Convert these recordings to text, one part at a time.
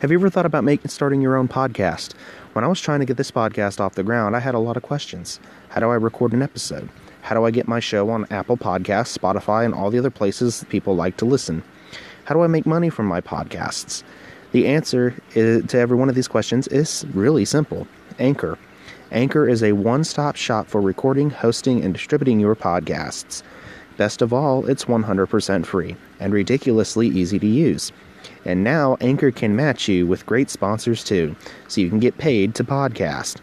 Have you ever thought about making starting your own podcast? When I was trying to get this podcast off the ground, I had a lot of questions. How do I record an episode? How do I get my show on Apple Podcasts, Spotify, and all the other places people like to listen? How do I make money from my podcasts? The answer to every one of these questions is really simple Anchor. Anchor is a one stop shop for recording, hosting, and distributing your podcasts. Best of all, it's 100% free and ridiculously easy to use. And now Anchor can match you with great sponsors too, so you can get paid to podcast.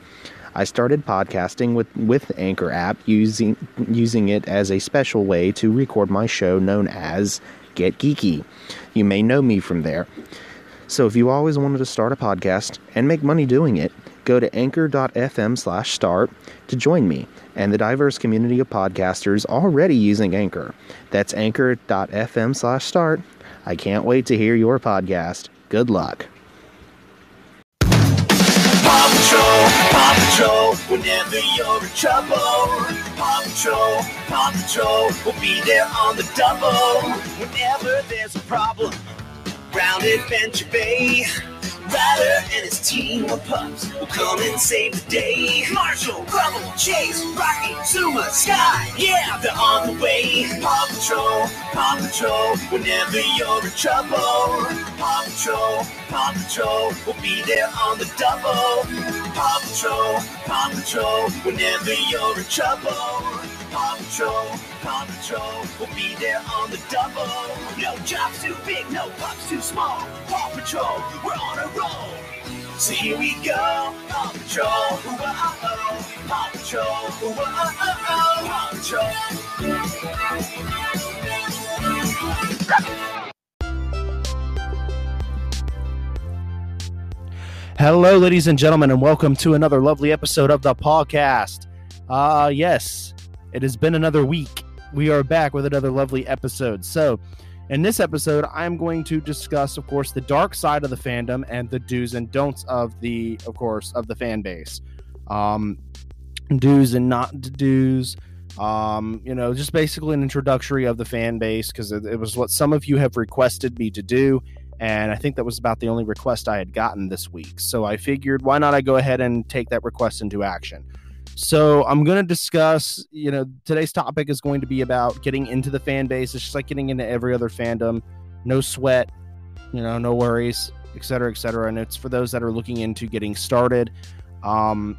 I started podcasting with, with Anchor app using using it as a special way to record my show known as Get Geeky. You may know me from there. So if you always wanted to start a podcast and make money doing it, go to anchor.fm slash start to join me and the diverse community of podcasters already using Anchor. That's anchor.fm slash start. I can't wait to hear your podcast. Good luck. Paw Patrol, Paw Patrol, whenever you're in trouble. Paw Patrol, Paw Patrol, will be there on the double. Whenever there's a problem, round Adventure Bay. Ryder and his team of pups will come and save the day. Marshall, Rubble, Chase, Rocky, Zuma, Sky, yeah, they're on the way. Paw Patrol, Paw Patrol, whenever you're in trouble. Paw Patrol, Paw Patrol, will be there on the double. Paw Patrol, Paw Patrol, whenever you're in trouble. Paw Patrol, Paw Patrol, will be there on the double. No job's too big, no pup's too small. Paw Patrol, we're on a roll. So here we go, Paw Patrol, whoa, oh, Paw Patrol, whoa, oh, Paw Patrol. Hello, ladies and gentlemen, and welcome to another lovely episode of the podcast. Uh, yes, it has been another week. We are back with another lovely episode. So, in this episode, I'm going to discuss, of course, the dark side of the fandom and the do's and don'ts of the, of course, of the fan base. Um, do's and not do's. Um, you know, just basically an introductory of the fan base because it, it was what some of you have requested me to do and I think that was about the only request I had gotten this week. So I figured, why not I go ahead and take that request into action? So I'm going to discuss, you know, today's topic is going to be about getting into the fan base. It's just like getting into every other fandom. No sweat, you know, no worries, et cetera, et cetera. And it's for those that are looking into getting started. Um,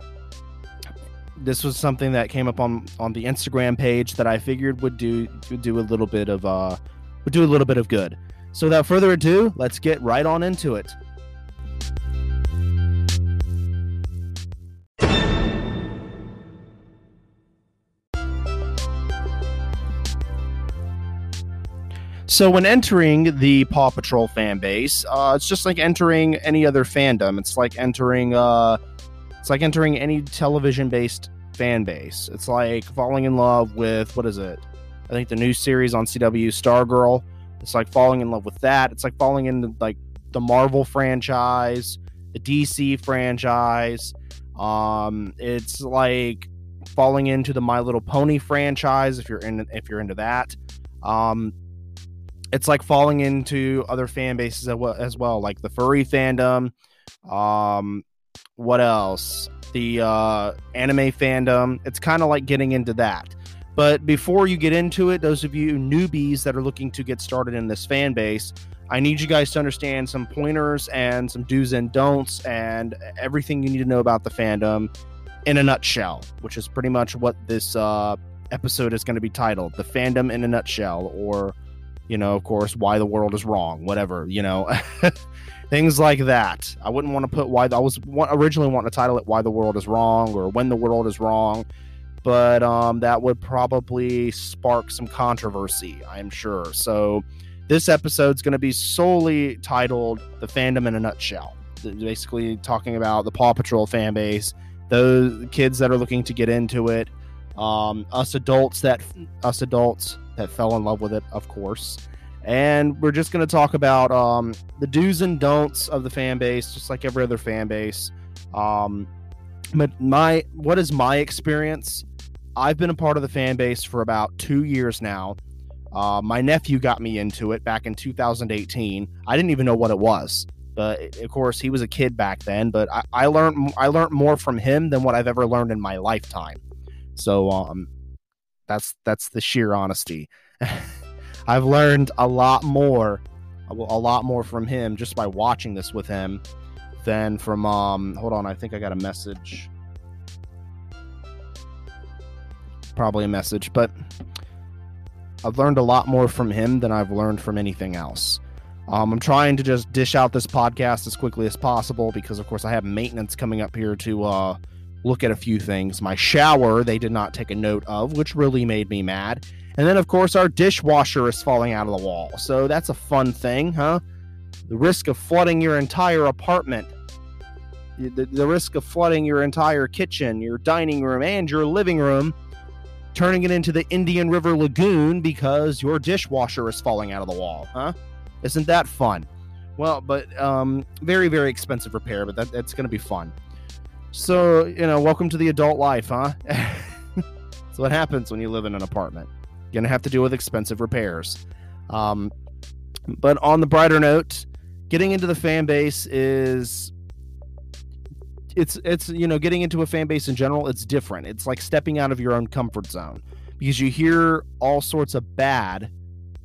this was something that came up on on the Instagram page that I figured would do would do a little bit of uh would do a little bit of good. So without further ado, let's get right on into it. So when entering the Paw Patrol fan base, uh, it's just like entering any other fandom. It's like entering, uh, it's like entering any television-based fan base. It's like falling in love with what is it? I think the new series on CW, Stargirl. It's like falling in love with that. It's like falling into like the Marvel franchise, the DC franchise. Um, it's like falling into the My Little Pony franchise if you're in if you're into that. Um, it's like falling into other fan bases as well, like the furry fandom. Um, what else? The uh, anime fandom. It's kind of like getting into that. But before you get into it, those of you newbies that are looking to get started in this fan base, I need you guys to understand some pointers and some do's and don'ts and everything you need to know about the fandom in a nutshell, which is pretty much what this uh, episode is going to be titled The Fandom in a Nutshell, or, you know, of course, Why the World is Wrong, whatever, you know, things like that. I wouldn't want to put why I was originally wanting to title it Why the World is Wrong or When the World is Wrong but um, that would probably spark some controversy, I'm sure. So, this episode's going to be solely titled The Fandom in a Nutshell. Basically, talking about the Paw Patrol fan base, those kids that are looking to get into it, um, us adults that us adults that fell in love with it, of course. And we're just going to talk about um, the do's and don'ts of the fan base, just like every other fan base. Um, but my what is my experience I've been a part of the fan base for about two years now. Uh, my nephew got me into it back in 2018. I didn't even know what it was. But of course, he was a kid back then. But I, I learned I learned more from him than what I've ever learned in my lifetime. So um, that's that's the sheer honesty. I've learned a lot more, a lot more from him just by watching this with him than from um. Hold on, I think I got a message. Probably a message, but I've learned a lot more from him than I've learned from anything else. Um, I'm trying to just dish out this podcast as quickly as possible because, of course, I have maintenance coming up here to uh, look at a few things. My shower, they did not take a note of, which really made me mad. And then, of course, our dishwasher is falling out of the wall. So that's a fun thing, huh? The risk of flooding your entire apartment, the, the risk of flooding your entire kitchen, your dining room, and your living room turning it into the Indian River Lagoon because your dishwasher is falling out of the wall, huh? Isn't that fun? Well, but um, very, very expensive repair, but that, that's going to be fun. So, you know, welcome to the adult life, huh? That's what happens when you live in an apartment. You're going to have to deal with expensive repairs. Um, but on the brighter note, getting into the fan base is it's it's you know getting into a fan base in general it's different it's like stepping out of your own comfort zone because you hear all sorts of bad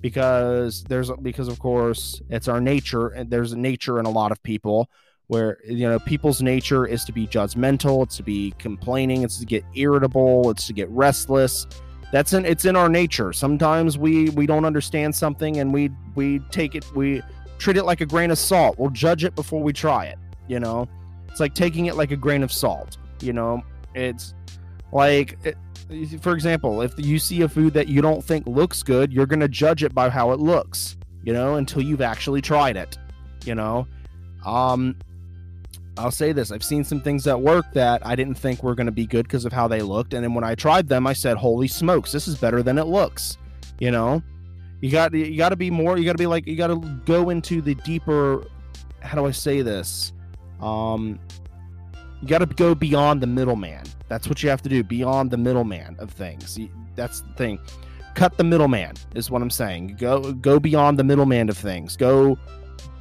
because there's because of course it's our nature and there's a nature in a lot of people where you know people's nature is to be judgmental it's to be complaining it's to get irritable it's to get restless that's in it's in our nature sometimes we we don't understand something and we we take it we treat it like a grain of salt we'll judge it before we try it you know it's like taking it like a grain of salt. You know, it's like, it, for example, if you see a food that you don't think looks good, you're going to judge it by how it looks, you know, until you've actually tried it, you know. Um, I'll say this I've seen some things that work that I didn't think were going to be good because of how they looked. And then when I tried them, I said, holy smokes, this is better than it looks, you know. You got you got to be more. You got to be like you got to go into the deeper. How do I say this? Um, you got to go beyond the middleman. That's what you have to do. Beyond the middleman of things. That's the thing. Cut the middleman is what I'm saying. Go go beyond the middleman of things. Go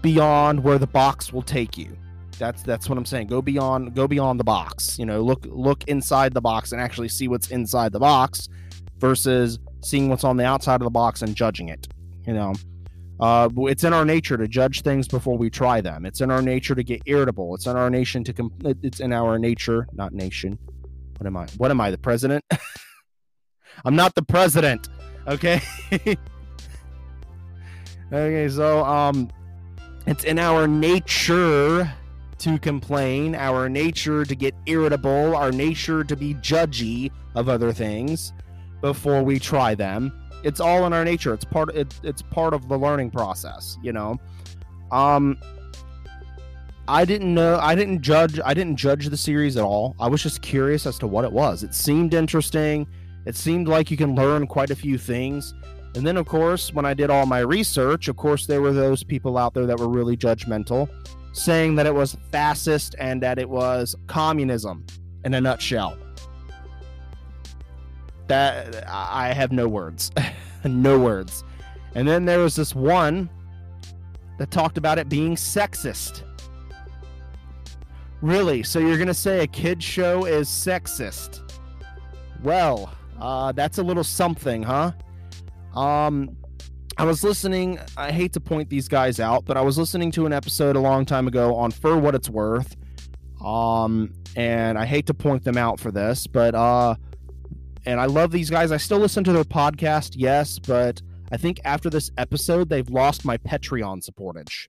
beyond where the box will take you. That's that's what I'm saying. Go beyond go beyond the box. You know, look look inside the box and actually see what's inside the box versus seeing what's on the outside of the box and judging it. You know, uh, it's in our nature to judge things before we try them. It's in our nature to get irritable. It's in our nation to. It's in our nature, not nation. What am I? What am I? The president? I'm not the president. Okay. okay. So um, it's in our nature to complain, our nature to get irritable, our nature to be judgy of other things before we try them it's all in our nature. It's part it, it's part of the learning process, you know. Um I didn't know I didn't judge I didn't judge the series at all. I was just curious as to what it was. It seemed interesting. It seemed like you can learn quite a few things. And then of course, when I did all my research, of course there were those people out there that were really judgmental, saying that it was fascist and that it was communism in a nutshell that I have no words, no words. And then there was this one that talked about it being sexist. Really? So you're gonna say a kid show is sexist? Well, uh, that's a little something, huh? Um, I was listening. I hate to point these guys out, but I was listening to an episode a long time ago on For What It's Worth. Um, and I hate to point them out for this, but uh, and I love these guys. I still listen to their podcast, yes, but I think after this episode, they've lost my Patreon supportage.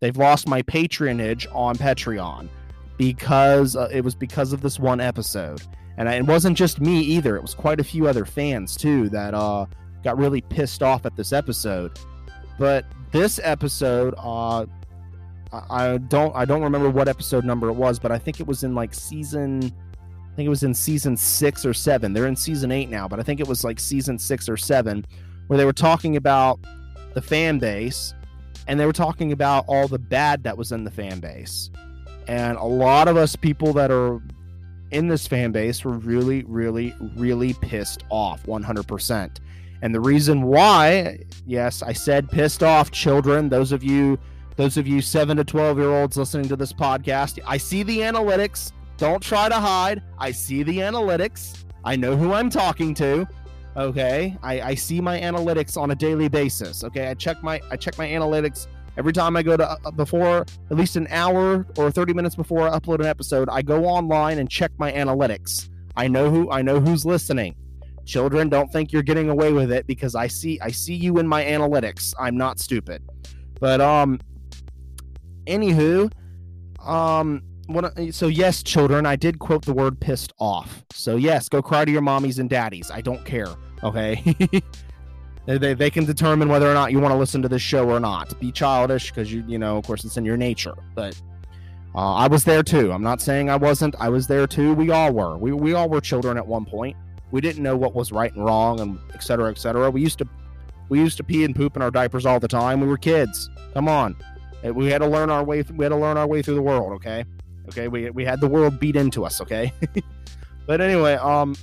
They've lost my patronage on Patreon because uh, it was because of this one episode. And it wasn't just me either. It was quite a few other fans too that uh, got really pissed off at this episode. But this episode, uh, I don't I don't remember what episode number it was, but I think it was in like season I think it was in season six or seven. They're in season eight now, but I think it was like season six or seven where they were talking about the fan base and they were talking about all the bad that was in the fan base. And a lot of us people that are in this fan base were really, really, really pissed off 100%. And the reason why, yes, I said pissed off children, those of you those of you 7 to 12 year olds listening to this podcast, I see the analytics. Don't try to hide. I see the analytics. I know who I'm talking to. Okay. I, I see my analytics on a daily basis. Okay. I check my I check my analytics every time I go to uh, before at least an hour or 30 minutes before I upload an episode, I go online and check my analytics. I know who I know who's listening. Children, don't think you're getting away with it because I see I see you in my analytics. I'm not stupid. But um anywho, um what so yes, children, I did quote the word pissed off. So yes, go cry to your mommies and daddies. I don't care. Okay. they, they can determine whether or not you want to listen to this show or not. Be childish because you you know, of course, it's in your nature. But uh, I was there too. I'm not saying I wasn't. I was there too. We all were. We we all were children at one point. We didn't know what was right and wrong, and et cetera, et cetera. We used to we used to pee and poop in our diapers all the time. We were kids. Come on, we had to learn our way. We had to learn our way through the world. Okay, okay. We we had the world beat into us. Okay, but anyway, um,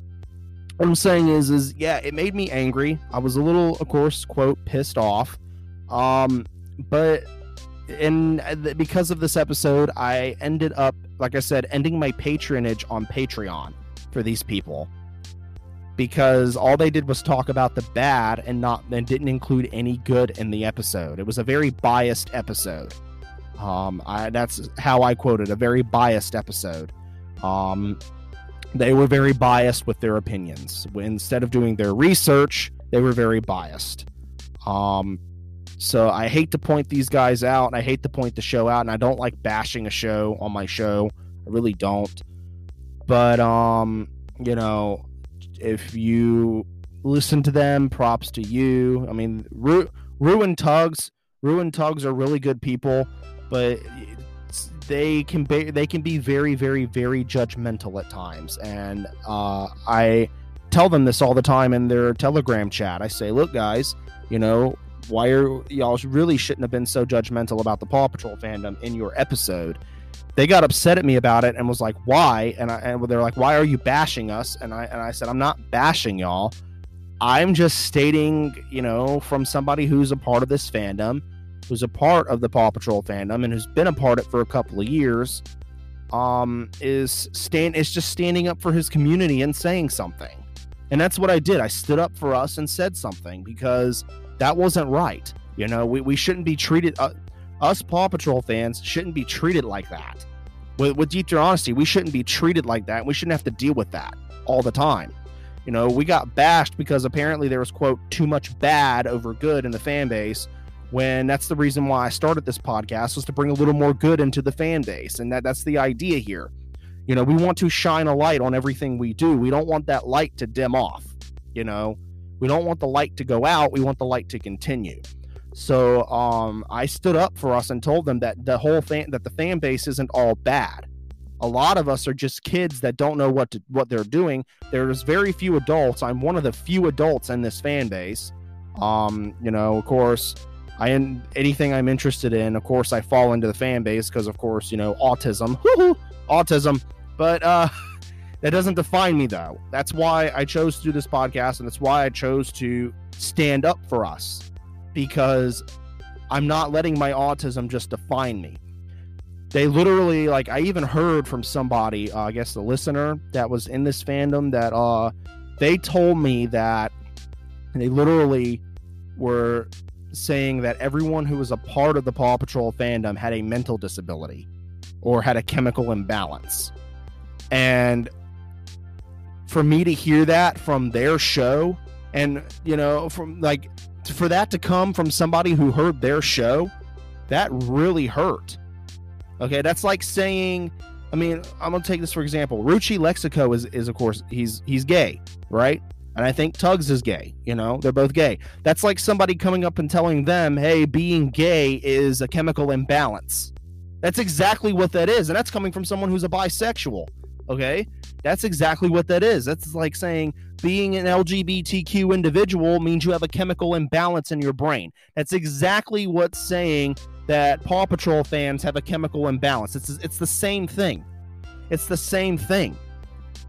what I'm saying is, is yeah, it made me angry. I was a little, of course, quote, pissed off. Um, but and because of this episode, I ended up, like I said, ending my patronage on Patreon for these people because all they did was talk about the bad and not and didn't include any good in the episode. It was a very biased episode. Um, I, that's how I quoted a very biased episode. Um, they were very biased with their opinions. Instead of doing their research, they were very biased. Um, so I hate to point these guys out. I hate to point the show out, and I don't like bashing a show on my show. I really don't. But um, you know, if you listen to them, props to you. I mean, Ru- Ruin Tugs, Ruin Tugs are really good people, but they can be they can be very very very judgmental at times. And uh, i tell them this all the time in their telegram chat. I say look guys you know why are y'all really shouldn't have been so judgmental about the paw patrol fandom in your episode they got upset at me about it and was like why and, I, and they're like why are you bashing us and i and i said i'm not bashing y'all i'm just stating you know from somebody who's a part of this fandom who's a part of the Paw Patrol fandom and who's been a part of it for a couple of years, um, is stand is just standing up for his community and saying something. And that's what I did. I stood up for us and said something because that wasn't right. You know, we, we shouldn't be treated uh, us Paw Patrol fans shouldn't be treated like that. With, with deep honesty, we shouldn't be treated like that. We shouldn't have to deal with that all the time. You know, we got bashed because apparently there was quote too much bad over good in the fan base when that's the reason why I started this podcast was to bring a little more good into the fan base. And that that's the idea here. You know, we want to shine a light on everything we do. We don't want that light to dim off. You know, we don't want the light to go out. We want the light to continue. So um, I stood up for us and told them that the whole fan that the fan base isn't all bad. A lot of us are just kids that don't know what to, what they're doing. There's very few adults. I'm one of the few adults in this fan base. Um, you know, of course, I am anything I'm interested in. Of course, I fall into the fan base because, of course, you know, autism, autism. But uh, that doesn't define me, though. That's why I chose to do this podcast, and that's why I chose to stand up for us because I'm not letting my autism just define me. They literally, like, I even heard from somebody, uh, I guess the listener that was in this fandom, that uh, they told me that they literally were saying that everyone who was a part of the Paw Patrol fandom had a mental disability or had a chemical imbalance. And for me to hear that from their show, and you know, from like for that to come from somebody who heard their show, that really hurt. Okay, that's like saying, I mean, I'm gonna take this for example. Ruchi Lexico is is of course he's he's gay, right? And I think Tugs is gay. You know, they're both gay. That's like somebody coming up and telling them, hey, being gay is a chemical imbalance. That's exactly what that is. And that's coming from someone who's a bisexual. Okay. That's exactly what that is. That's like saying being an LGBTQ individual means you have a chemical imbalance in your brain. That's exactly what saying that Paw Patrol fans have a chemical imbalance. It's, it's the same thing. It's the same thing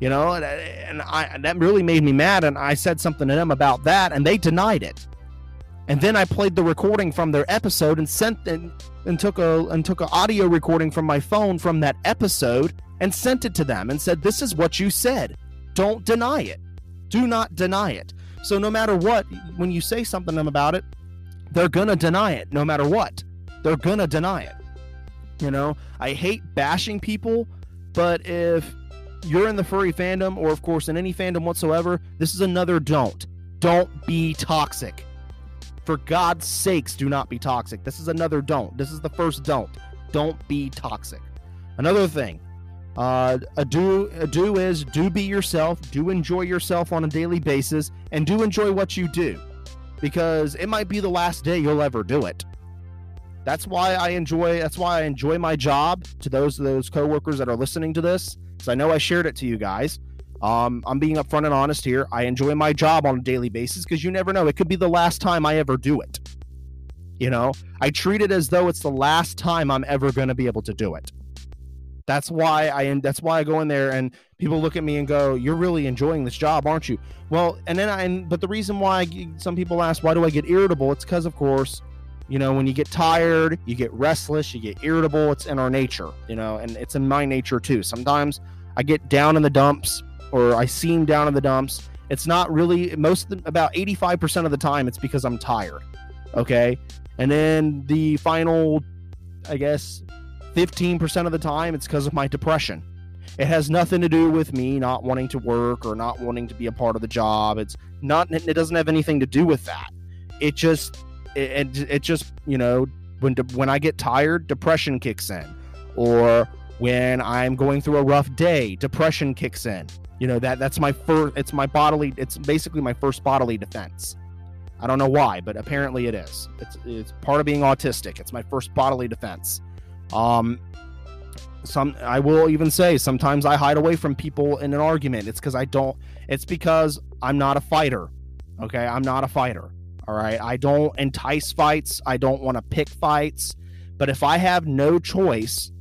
you know and, I that really made me mad and I said something to them about that and they denied it and then I played the recording from their episode and sent and, and took a and took an audio recording from my phone from that episode and sent it to them and said, "This is what you said. Don't deny it. Do not deny it." So no matter what, when you say something about it, they're gonna deny it. No matter what, they're gonna deny it. You know, I hate bashing people, but if you're in the furry fandom, or of course in any fandom whatsoever, this is another don't. Don't be toxic. For God's sakes, do not be toxic. This is another don't. This is the first don't. Don't be toxic. Another thing, uh, a do a do is do be yourself. Do enjoy yourself on a daily basis, and do enjoy what you do, because it might be the last day you'll ever do it. That's why I enjoy. That's why I enjoy my job. To those those coworkers that are listening to this, because I know I shared it to you guys. Um, I'm being upfront and honest here. I enjoy my job on a daily basis because you never know. It could be the last time I ever do it. You know, I treat it as though it's the last time I'm ever going to be able to do it. That's why I and that's why I go in there and people look at me and go, "You're really enjoying this job, aren't you?" Well, and then I and, but the reason why I, some people ask, "Why do I get irritable?" It's because, of course, you know, when you get tired, you get restless, you get irritable. It's in our nature, you know, and it's in my nature too. Sometimes I get down in the dumps or I seem down in the dumps. It's not really most the, about 85% of the time it's because I'm tired. Okay? And then the final I guess 15% of the time it's because of my depression. It has nothing to do with me not wanting to work or not wanting to be a part of the job. It's not it doesn't have anything to do with that. It just it, it, it just, you know, when when I get tired, depression kicks in. Or when I'm going through a rough day, depression kicks in. You know that that's my first. It's my bodily. It's basically my first bodily defense. I don't know why, but apparently it is. It's it's part of being autistic. It's my first bodily defense. Um, some I will even say sometimes I hide away from people in an argument. It's because I don't. It's because I'm not a fighter. Okay, I'm not a fighter. All right, I don't entice fights. I don't want to pick fights. But if I have no choice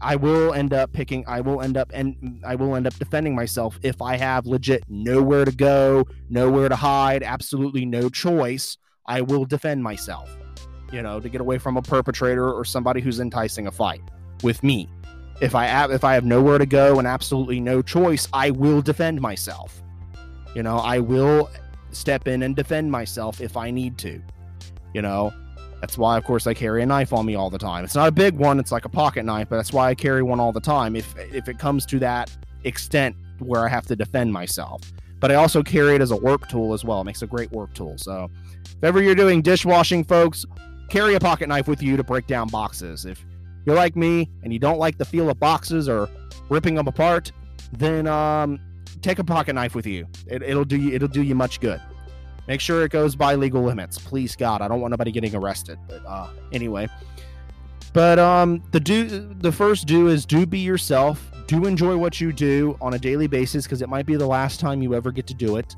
I will end up picking. I will end up and I will end up defending myself if I have legit nowhere to go, nowhere to hide, absolutely no choice. I will defend myself. You know, to get away from a perpetrator or somebody who's enticing a fight with me. If I have if I have nowhere to go and absolutely no choice, I will defend myself. You know, I will step in and defend myself if I need to. You know, that's why, of course, I carry a knife on me all the time. It's not a big one; it's like a pocket knife, but that's why I carry one all the time. If if it comes to that extent where I have to defend myself, but I also carry it as a work tool as well. It makes a great work tool. So, if ever you're doing dishwashing, folks, carry a pocket knife with you to break down boxes. If you're like me and you don't like the feel of boxes or ripping them apart, then um, take a pocket knife with you. It, it'll do you. It'll do you much good. Make sure it goes by legal limits. Please God, I don't want nobody getting arrested. But uh anyway. But um the do the first do is do be yourself. Do enjoy what you do on a daily basis because it might be the last time you ever get to do it.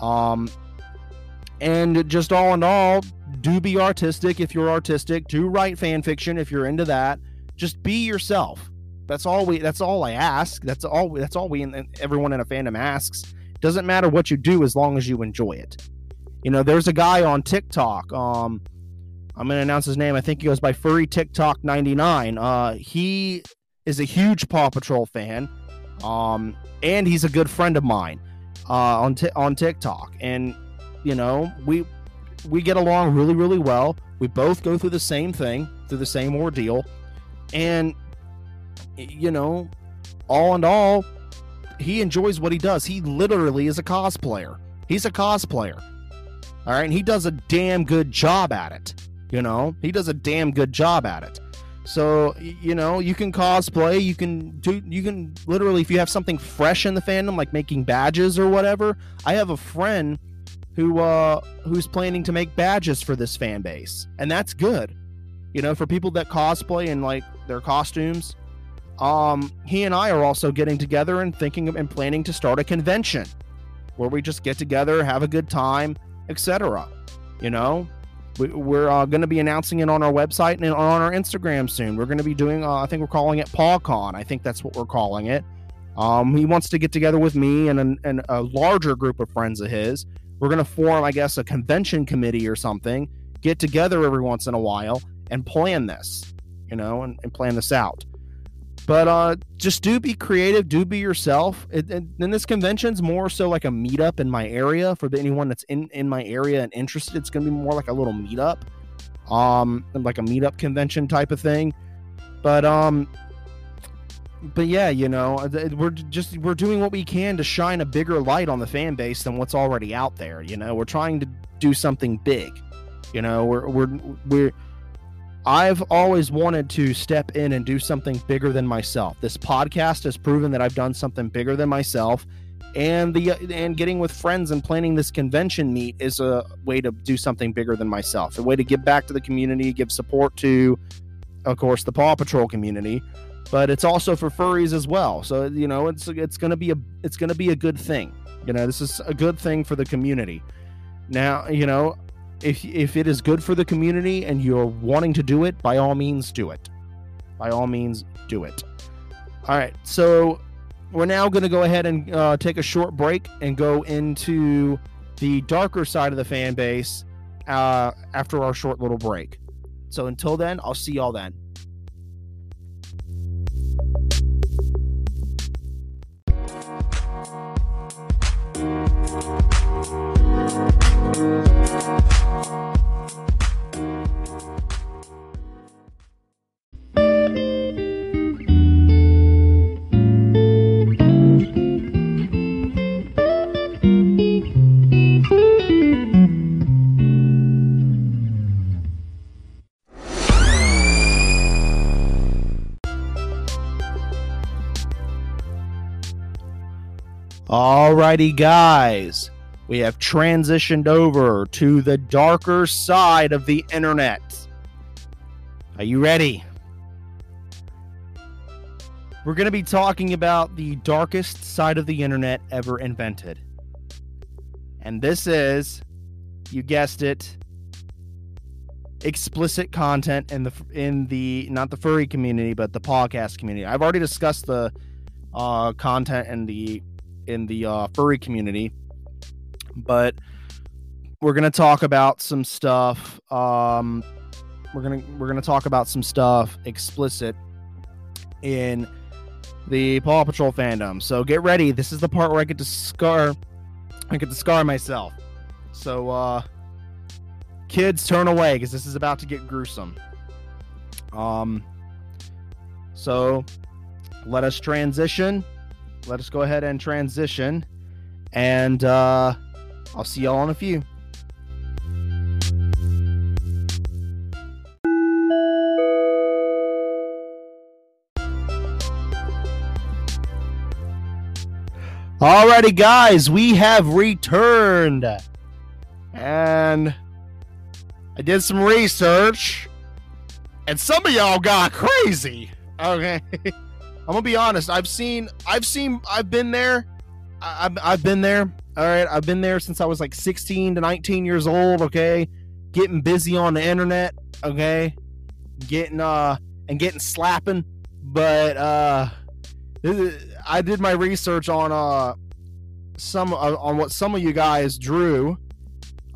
Um and just all in all, do be artistic if you're artistic. Do write fan fiction if you're into that. Just be yourself. That's all we. That's all I ask. That's all. That's all we. Everyone in a fandom asks. Doesn't matter what you do as long as you enjoy it. You know, there's a guy on TikTok. Um, I'm gonna announce his name. I think he goes by Furry TikTok 99. Uh, he is a huge Paw Patrol fan. Um, and he's a good friend of mine. Uh, on t- on TikTok, and you know we we get along really really well. We both go through the same thing, through the same ordeal, and you know, all in all, he enjoys what he does. He literally is a cosplayer. He's a cosplayer. All right. And he does a damn good job at it. You know, he does a damn good job at it. So, you know, you can cosplay, you can do, you can literally, if you have something fresh in the fandom, like making badges or whatever. I have a friend who, uh, who's planning to make badges for this fan base, and that's good. You know, for people that cosplay and like their costumes. Um, he and I are also getting together and thinking of, and planning to start a convention where we just get together, have a good time, etc. You know, we, are uh, going to be announcing it on our website and on our Instagram soon. We're going to be doing, uh, I think we're calling it PawCon. I think that's what we're calling it. Um, he wants to get together with me and, and a larger group of friends of his. We're going to form, I guess, a convention committee or something get together every once in a while and plan this, you know, and, and plan this out. But uh, just do be creative, do be yourself. And then this convention's more so like a meetup in my area for anyone that's in in my area and interested. It's gonna be more like a little meetup, um, like a meetup convention type of thing. But um, but yeah, you know, we're just we're doing what we can to shine a bigger light on the fan base than what's already out there. You know, we're trying to do something big. You know, we're we're we're I've always wanted to step in and do something bigger than myself. This podcast has proven that I've done something bigger than myself. And the and getting with friends and planning this convention meet is a way to do something bigger than myself. A way to give back to the community, give support to, of course, the Paw Patrol community, but it's also for furries as well. So you know, it's it's gonna be a it's gonna be a good thing. You know, this is a good thing for the community. Now, you know, if if it is good for the community and you're wanting to do it, by all means do it. By all means do it. All right, so we're now going to go ahead and uh, take a short break and go into the darker side of the fan base uh, after our short little break. So until then, I'll see y'all then. Alrighty, guys, we have transitioned over to the darker side of the internet. Are you ready? We're going to be talking about the darkest side of the internet ever invented. And this is, you guessed it, explicit content in the in the not the furry community but the podcast community. I've already discussed the uh, content and the in the uh, furry community, but we're gonna talk about some stuff. Um, we're gonna we're gonna talk about some stuff explicit in the Paw Patrol fandom. So get ready. This is the part where I get to scar. I get to scar myself. So uh, kids, turn away because this is about to get gruesome. Um. So let us transition let us go ahead and transition. And uh, I'll see y'all in a few. Alrighty, guys, we have returned. And I did some research, and some of y'all got crazy. Okay. I'm gonna be honest. I've seen, I've seen, I've been there. I've, I've been there. All right, I've been there since I was like 16 to 19 years old. Okay, getting busy on the internet. Okay, getting uh and getting slapping. But uh, I did my research on uh some uh, on what some of you guys drew.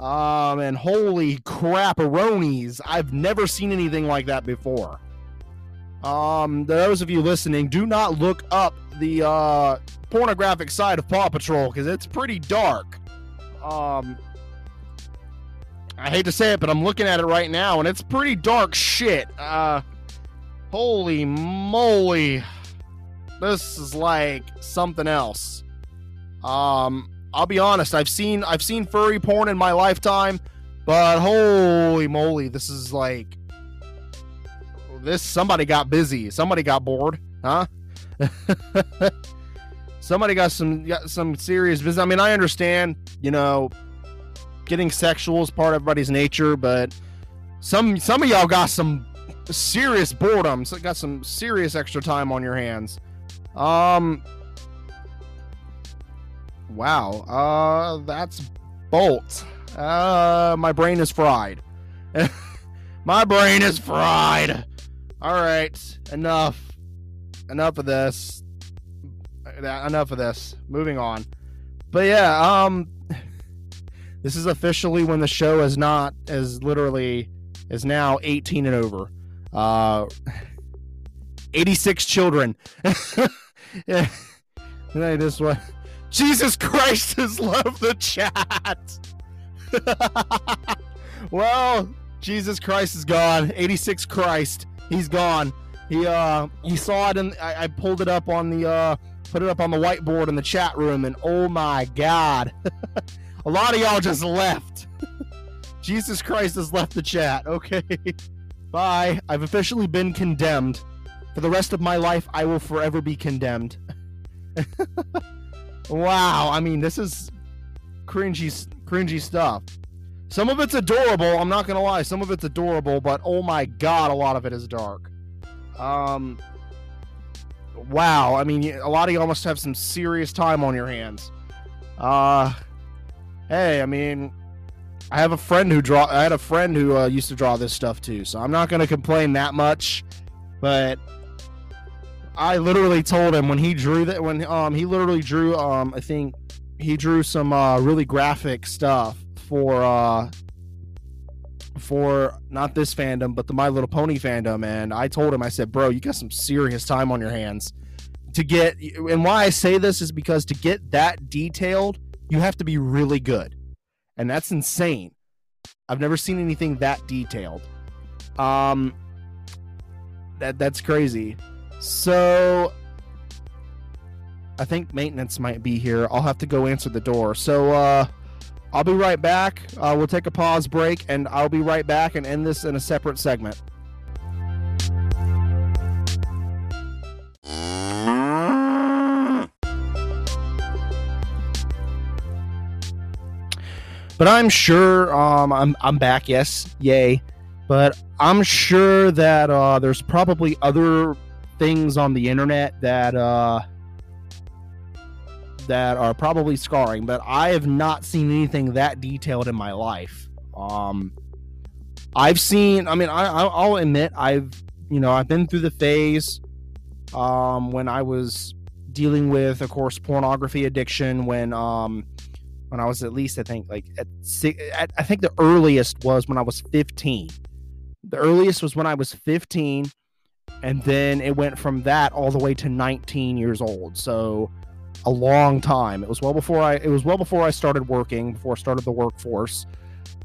Um, and holy crap! I've never seen anything like that before. Um, those of you listening, do not look up the uh, pornographic side of Paw Patrol because it's pretty dark. Um, I hate to say it, but I'm looking at it right now and it's pretty dark shit. Uh, holy moly, this is like something else. Um, I'll be honest, I've seen I've seen furry porn in my lifetime, but holy moly, this is like this somebody got busy. Somebody got bored, huh? somebody got some got some serious business. I mean, I understand, you know, getting sexual is part of everybody's nature, but some some of y'all got some serious boredom. So got some serious extra time on your hands. Um Wow. Uh that's Bolt. Uh my brain is fried. my brain is fried. All right, enough. Enough of this. Enough of this. Moving on. But yeah, um This is officially when the show is not as literally is now 18 and over. Uh, 86 children. yeah. Hey, this one. Jesus Christ has loved the chat. well, Jesus Christ is gone. 86 Christ. He's gone. He uh he saw it and I, I pulled it up on the uh put it up on the whiteboard in the chat room and oh my god. A lot of y'all just left. Jesus Christ has left the chat. Okay. Bye. I've officially been condemned. For the rest of my life, I will forever be condemned. wow. I mean, this is cringy, cringy stuff. Some of it's adorable. I'm not gonna lie. Some of it's adorable, but oh my god, a lot of it is dark. Um. Wow. I mean, a lot of y'all must have some serious time on your hands. Uh. Hey, I mean, I have a friend who draw. I had a friend who uh, used to draw this stuff too, so I'm not to complain that much. But I literally told him when he drew that when um he literally drew um I think he drew some uh, really graphic stuff for uh for not this fandom but the My Little Pony fandom, and I told him I said, bro, you got some serious time on your hands to get. And why I say this is because to get that detailed, you have to be really good and that's insane. I've never seen anything that detailed. Um, that that's crazy. So, I think maintenance might be here. I'll have to go answer the door. So, uh, I'll be right back. Uh, we'll take a pause break, and I'll be right back and end this in a separate segment. But I'm sure um, I'm I'm back. Yes, yay. But I'm sure that uh, there's probably other things on the internet that uh, that are probably scarring. But I have not seen anything that detailed in my life. Um, I've seen. I mean, I, I'll admit I've you know I've been through the phase um, when I was dealing with, of course, pornography addiction. When um, when I was at least I think like at, at I think the earliest was when I was 15. The earliest was when I was 15 and then it went from that all the way to 19 years old. So a long time. It was well before I it was well before I started working, before I started the workforce.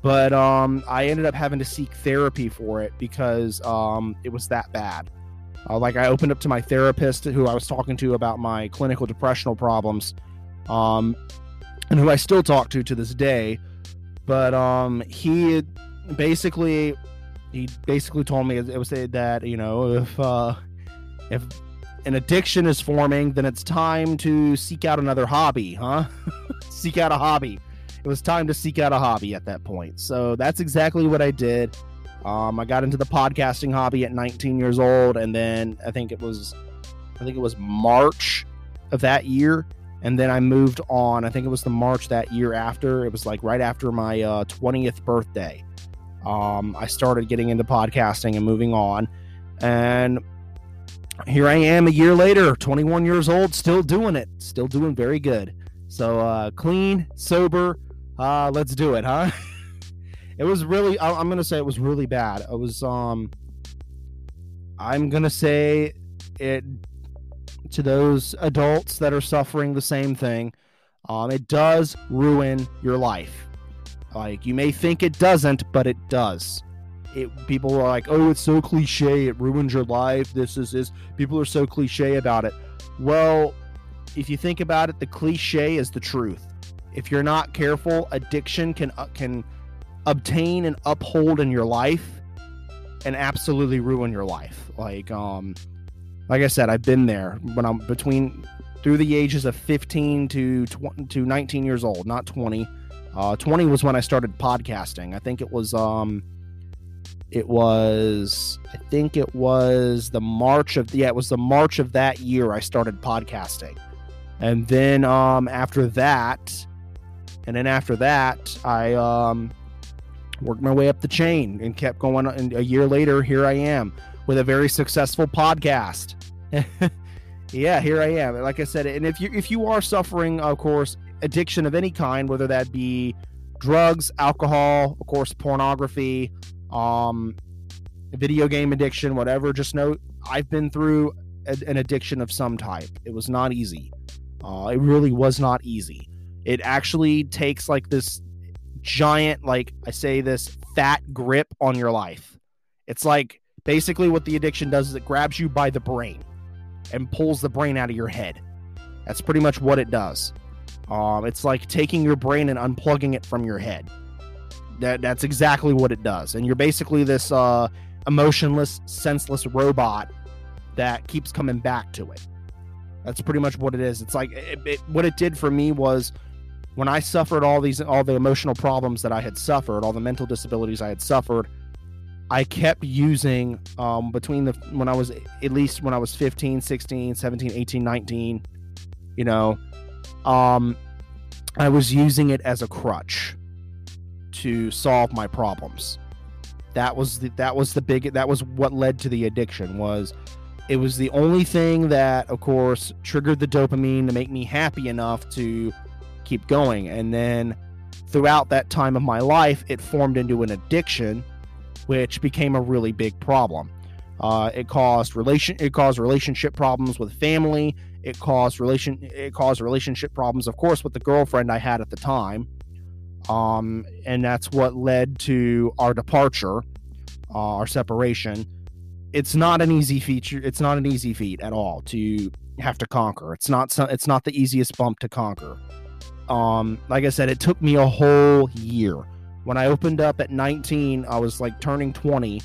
But um I ended up having to seek therapy for it because um it was that bad. Uh, like I opened up to my therapist who I was talking to about my clinical depressional problems. Um, and who I still talk to to this day. But um, he basically he basically told me it was that you know if uh, if an addiction is forming, then it's time to seek out another hobby, huh? seek out a hobby. It was time to seek out a hobby at that point. So that's exactly what I did. Um, I got into the podcasting hobby at 19 years old, and then I think it was, I think it was March of that year and then I moved on. I think it was the March that year after. It was like right after my uh, 20th birthday. Um, I started getting into podcasting and moving on. And here I am a year later, 21 years old, still doing it, still doing very good. So uh, clean, sober. Uh, let's do it, huh? it was really. I'm gonna say it was really bad. It was. Um, I'm gonna say it to those adults that are suffering the same thing. Um, it does ruin your life. Like you may think it doesn't, but it does. It people are like, "Oh, it's so cliche. It ruins your life. This is this." People are so cliche about it. Well, if you think about it, the cliche is the truth. If you're not careful, addiction can uh, can obtain and uphold in your life and absolutely ruin your life. Like um like I said, I've been there when I'm between through the ages of 15 to 20, to 19 years old, not 20. Uh, 20 was when I started podcasting. I think it was um it was I think it was the March of yeah, it was the March of that year I started podcasting. And then um after that and then after that I um worked my way up the chain and kept going and a year later here I am with a very successful podcast. yeah, here I am. Like I said, and if you if you are suffering, of course, addiction of any kind, whether that be drugs, alcohol, of course, pornography, um, video game addiction, whatever. Just know I've been through a, an addiction of some type. It was not easy. Uh, it really was not easy. It actually takes like this giant, like I say this, fat grip on your life. It's like basically what the addiction does is it grabs you by the brain and pulls the brain out of your head. That's pretty much what it does. Um, it's like taking your brain and unplugging it from your head. That that's exactly what it does. And you're basically this uh, emotionless, senseless robot that keeps coming back to it. That's pretty much what it is. It's like it, it, what it did for me was when I suffered all these all the emotional problems that I had suffered, all the mental disabilities I had suffered. I kept using um, between the when I was at least when I was 15, 16, 17, 18, 19, you know, um, I was using it as a crutch to solve my problems. That was the, that was the big that was what led to the addiction was it was the only thing that of course triggered the dopamine to make me happy enough to keep going and then throughout that time of my life it formed into an addiction which became a really big problem. Uh, it caused relation it caused relationship problems with family. It caused relation it caused relationship problems, of course, with the girlfriend I had at the time. Um, and that's what led to our departure, uh, our separation. It's not an easy feature. It's not an easy feat at all to have to conquer. It's not. So, it's not the easiest bump to conquer. Um, like I said, it took me a whole year when I opened up at 19, I was like turning 20.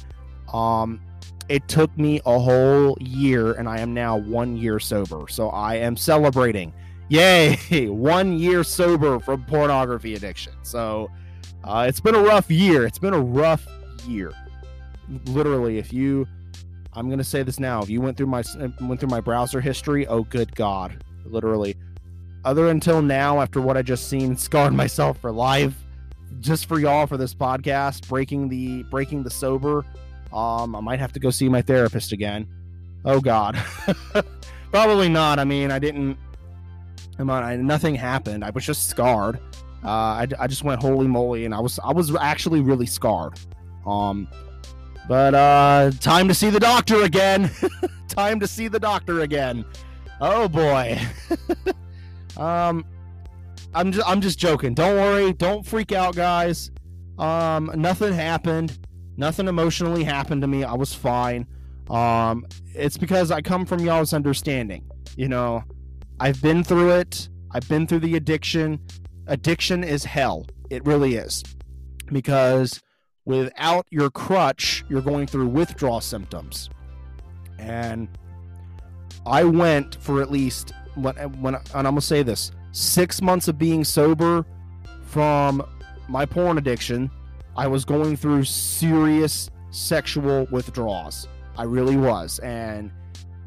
Um, it took me a whole year, and I am now one year sober. So I am celebrating. Yay! one year sober from pornography addiction. So uh, it's been a rough year. It's been a rough year. Literally, if you, I'm gonna say this now. If you went through my went through my browser history, oh good God, literally. Other until now, after what I just seen, scarred myself for life just for y'all for this podcast, breaking the breaking the sober. Um, I might have to go see my therapist again. Oh God, probably not. I mean, I didn't. Come on, I, nothing happened. I was just scarred. Uh, I, I just went holy moly, and I was I was actually really scarred. Um, but uh, time to see the doctor again. time to see the doctor again. Oh boy. um, I'm just I'm just joking. Don't worry. Don't freak out, guys. Um, nothing happened. Nothing emotionally happened to me. I was fine. Um, it's because I come from y'all's understanding. You know, I've been through it. I've been through the addiction. Addiction is hell. It really is. Because without your crutch, you're going through withdrawal symptoms. And I went for at least when when and I'm gonna say this six months of being sober from my porn addiction, I was going through serious sexual withdrawals. I really was. And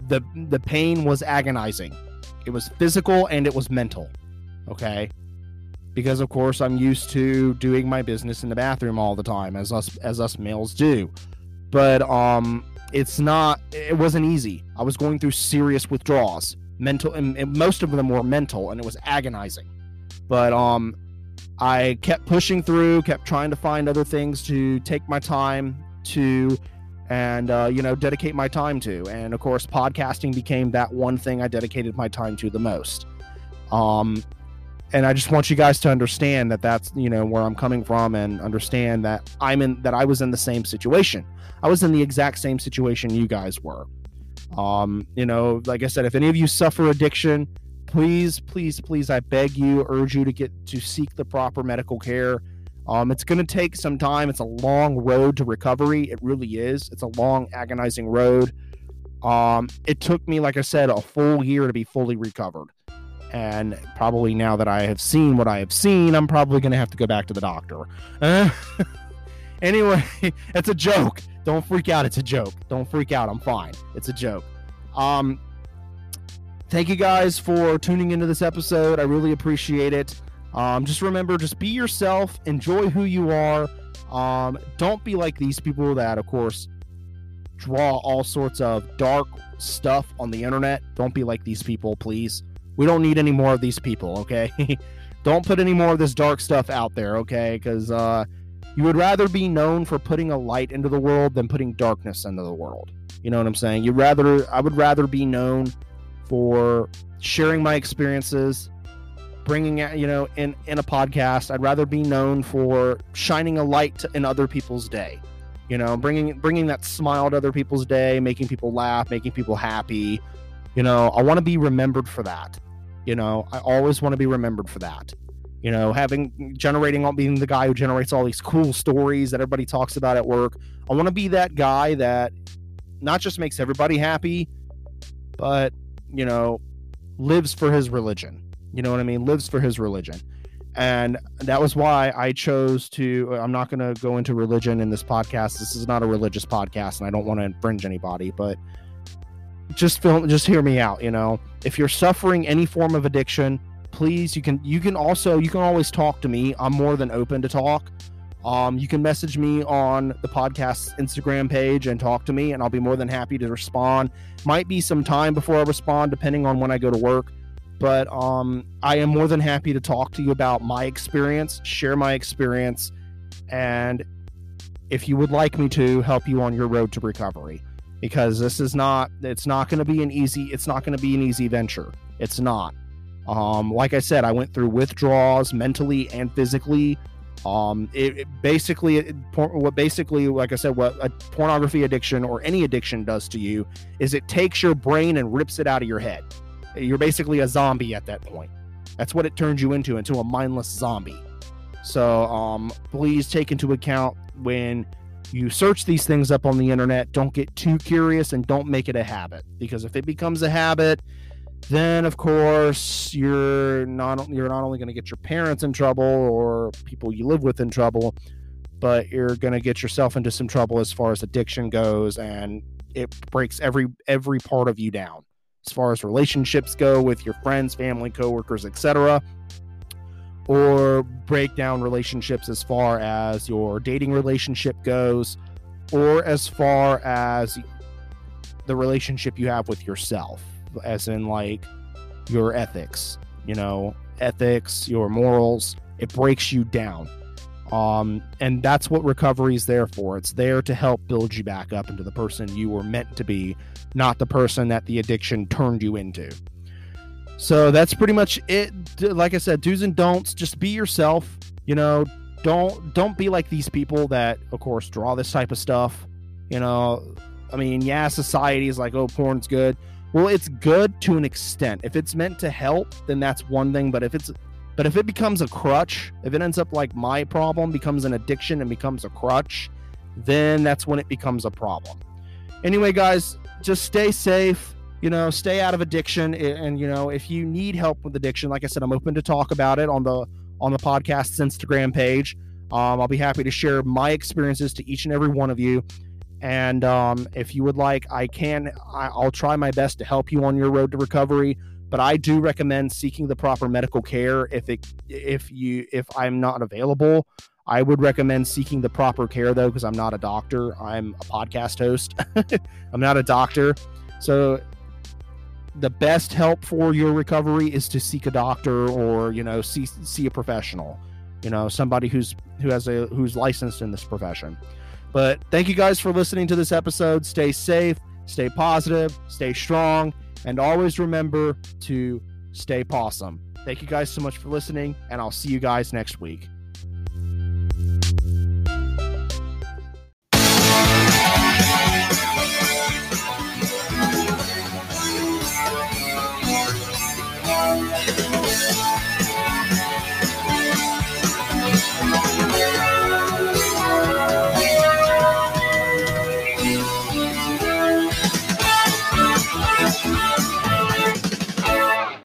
the the pain was agonizing. It was physical and it was mental. Okay? Because of course I'm used to doing my business in the bathroom all the time as us as us males do. But um it's not it wasn't easy. I was going through serious withdrawals mental and, and most of them were mental and it was agonizing but um i kept pushing through kept trying to find other things to take my time to and uh, you know dedicate my time to. And of course podcasting became that one thing i dedicated my time to the most. Um and i just want you guys to understand that that's you know where i'm coming from and understand that i'm in that i was in the same situation. I was in the exact same situation you guys were. Um, you know, like I said, if any of you suffer addiction, please, please, please, I beg you, urge you to get to seek the proper medical care. Um, it's going to take some time. It's a long road to recovery. It really is. It's a long, agonizing road. Um, it took me, like I said, a full year to be fully recovered. And probably now that I have seen what I have seen, I'm probably going to have to go back to the doctor. Anyway, it's a joke. Don't freak out. It's a joke. Don't freak out. I'm fine. It's a joke. Um, thank you guys for tuning into this episode. I really appreciate it. Um, just remember, just be yourself. Enjoy who you are. Um, don't be like these people that, of course, draw all sorts of dark stuff on the internet. Don't be like these people, please. We don't need any more of these people, okay? Don't put any more of this dark stuff out there, okay? Because uh, you would rather be known for putting a light into the world than putting darkness into the world. You know what I'm saying? You'd rather I would rather be known for sharing my experiences, bringing it, you know, in in a podcast. I'd rather be known for shining a light in other people's day. You know, bringing bringing that smile to other people's day, making people laugh, making people happy. You know, I want to be remembered for that. You know, I always want to be remembered for that. You know, having generating being the guy who generates all these cool stories that everybody talks about at work. I want to be that guy that not just makes everybody happy, but you know, lives for his religion. You know what I mean? Lives for his religion. And that was why I chose to. I'm not going to go into religion in this podcast. This is not a religious podcast, and I don't want to infringe anybody, but just film, just hear me out. You know, if you're suffering any form of addiction, please, you can, you can also, you can always talk to me. I'm more than open to talk. Um, you can message me on the podcast's Instagram page and talk to me, and I'll be more than happy to respond. Might be some time before I respond, depending on when I go to work. But um, I am more than happy to talk to you about my experience, share my experience, and if you would like me to, help you on your road to recovery. Because this is not, it's not going to be an easy, it's not going to be an easy venture. It's not. Um, like I said, I went through withdrawals mentally and physically um, it, it basically, it, what basically, like I said, what a pornography addiction or any addiction does to you is it takes your brain and rips it out of your head. You're basically a zombie at that point. That's what it turns you into, into a mindless zombie. So, um, please take into account when you search these things up on the internet. Don't get too curious and don't make it a habit because if it becomes a habit, then of course you're not you're not only going to get your parents in trouble or people you live with in trouble but you're going to get yourself into some trouble as far as addiction goes and it breaks every every part of you down as far as relationships go with your friends family coworkers etc or break down relationships as far as your dating relationship goes or as far as the relationship you have with yourself as in like your ethics, you know, ethics, your morals. It breaks you down. Um, and that's what recovery is there for. It's there to help build you back up into the person you were meant to be, not the person that the addiction turned you into. So that's pretty much it. Like I said, do's and don'ts. Just be yourself. You know, don't don't be like these people that, of course, draw this type of stuff. You know, I mean, yeah, society is like, oh, porn's good. Well, it's good to an extent. If it's meant to help, then that's one thing. But if it's but if it becomes a crutch, if it ends up like my problem becomes an addiction and becomes a crutch, then that's when it becomes a problem. Anyway, guys, just stay safe. You know, stay out of addiction. And you know, if you need help with addiction, like I said, I'm open to talk about it on the on the podcast's Instagram page. Um, I'll be happy to share my experiences to each and every one of you. And um, if you would like, I can, I, I'll try my best to help you on your road to recovery. But I do recommend seeking the proper medical care if it, if you, if I'm not available. I would recommend seeking the proper care though, because I'm not a doctor. I'm a podcast host. I'm not a doctor. So the best help for your recovery is to seek a doctor or, you know, see see a professional. You know, somebody who's who has a who's licensed in this profession. But thank you guys for listening to this episode. Stay safe, stay positive, stay strong, and always remember to stay pawesome. Thank you guys so much for listening, and I'll see you guys next week.